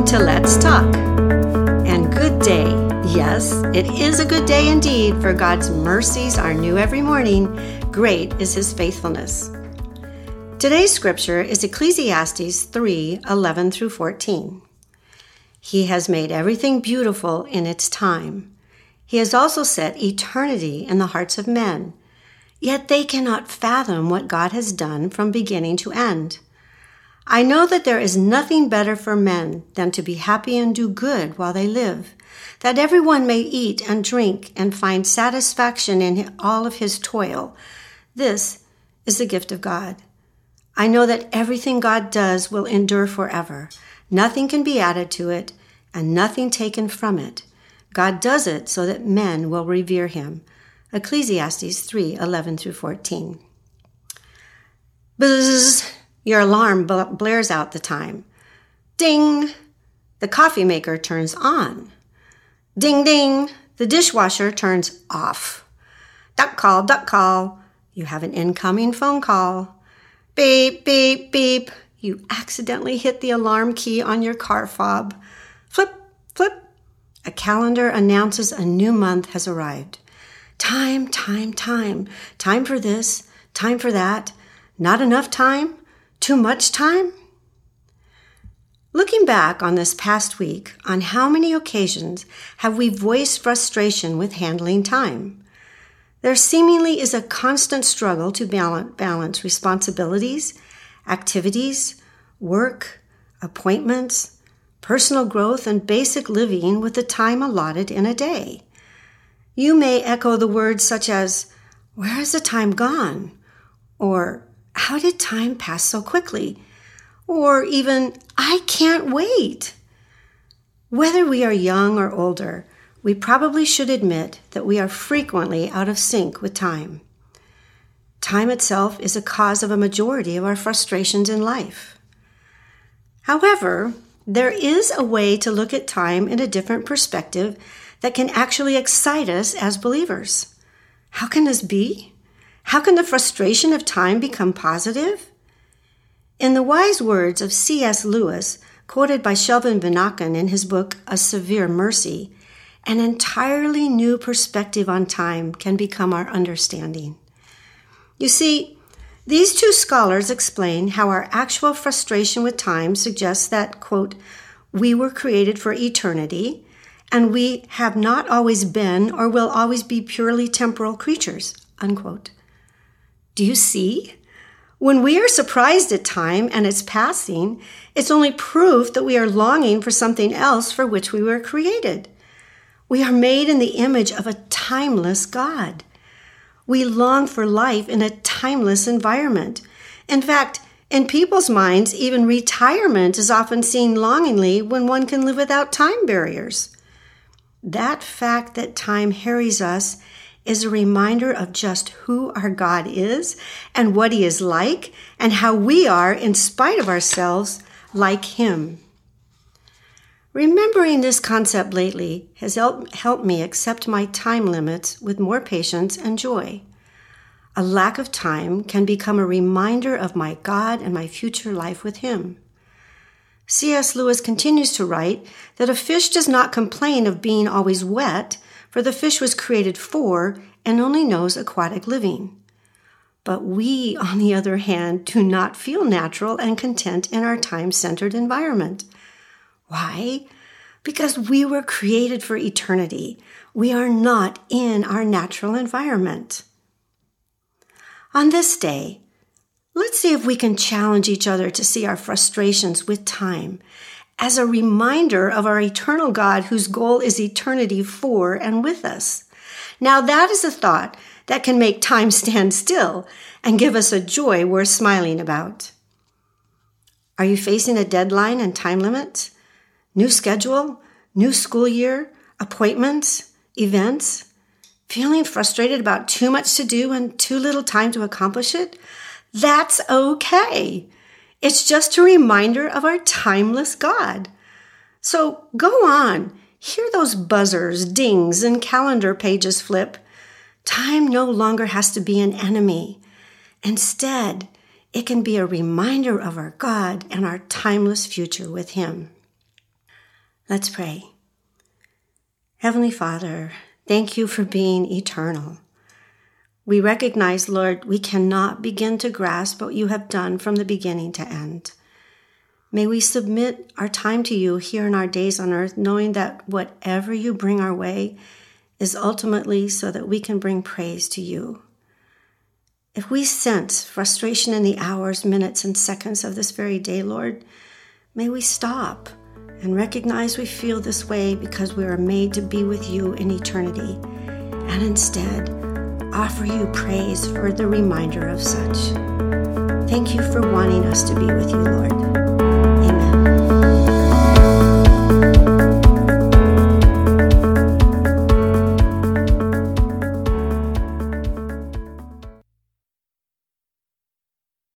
Welcome to Let's Talk. And good day. Yes, it is a good day indeed, for God's mercies are new every morning. Great is his faithfulness. Today's scripture is Ecclesiastes 3 11 through 14. He has made everything beautiful in its time. He has also set eternity in the hearts of men. Yet they cannot fathom what God has done from beginning to end. I know that there is nothing better for men than to be happy and do good while they live, that everyone may eat and drink and find satisfaction in all of his toil. This is the gift of God. I know that everything God does will endure forever. Nothing can be added to it and nothing taken from it. God does it so that men will revere him. Ecclesiastes 3 11 through 14. Buzz, your alarm blares out the time. Ding, the coffee maker turns on. Ding ding, the dishwasher turns off. Duck call, duck call, you have an incoming phone call. Beep, beep, beep, you accidentally hit the alarm key on your car fob. Flip, flip, a calendar announces a new month has arrived. Time, time, time. Time for this, time for that. Not enough time? Too much time? Looking back on this past week, on how many occasions have we voiced frustration with handling time? There seemingly is a constant struggle to balance responsibilities, activities, work, appointments, personal growth, and basic living with the time allotted in a day. You may echo the words such as, Where has the time gone? Or, How did time pass so quickly? Or even, I can't wait. Whether we are young or older, we probably should admit that we are frequently out of sync with time. Time itself is a cause of a majority of our frustrations in life. However, there is a way to look at time in a different perspective that can actually excite us as believers. How can this be? How can the frustration of time become positive? In the wise words of C.S. Lewis, quoted by Sheldon Vanauken in his book A Severe Mercy, an entirely new perspective on time can become our understanding. You see, these two scholars explain how our actual frustration with time suggests that, quote, we were created for eternity and we have not always been or will always be purely temporal creatures. Unquote. Do you see? When we are surprised at time and its passing, it's only proof that we are longing for something else for which we were created. We are made in the image of a timeless God. We long for life in a timeless environment. In fact, in people's minds, even retirement is often seen longingly when one can live without time barriers. That fact that time harries us is a reminder of just who our God is and what He is like, and how we are, in spite of ourselves, like Him. Remembering this concept lately has helped me accept my time limits with more patience and joy. A lack of time can become a reminder of my God and my future life with Him. C.S. Lewis continues to write that a fish does not complain of being always wet, for the fish was created for and only knows aquatic living. But we, on the other hand, do not feel natural and content in our time centered environment. Why? Because we were created for eternity. We are not in our natural environment. On this day, Let's see if we can challenge each other to see our frustrations with time as a reminder of our eternal God whose goal is eternity for and with us. Now, that is a thought that can make time stand still and give us a joy worth smiling about. Are you facing a deadline and time limit? New schedule? New school year? Appointments? Events? Feeling frustrated about too much to do and too little time to accomplish it? That's okay. It's just a reminder of our timeless God. So go on, hear those buzzers, dings, and calendar pages flip. Time no longer has to be an enemy. Instead, it can be a reminder of our God and our timeless future with Him. Let's pray. Heavenly Father, thank you for being eternal. We recognize, Lord, we cannot begin to grasp what you have done from the beginning to end. May we submit our time to you here in our days on earth, knowing that whatever you bring our way is ultimately so that we can bring praise to you. If we sense frustration in the hours, minutes, and seconds of this very day, Lord, may we stop and recognize we feel this way because we are made to be with you in eternity, and instead offer you praise for the reminder of such. Thank you for wanting us to be with you, Lord.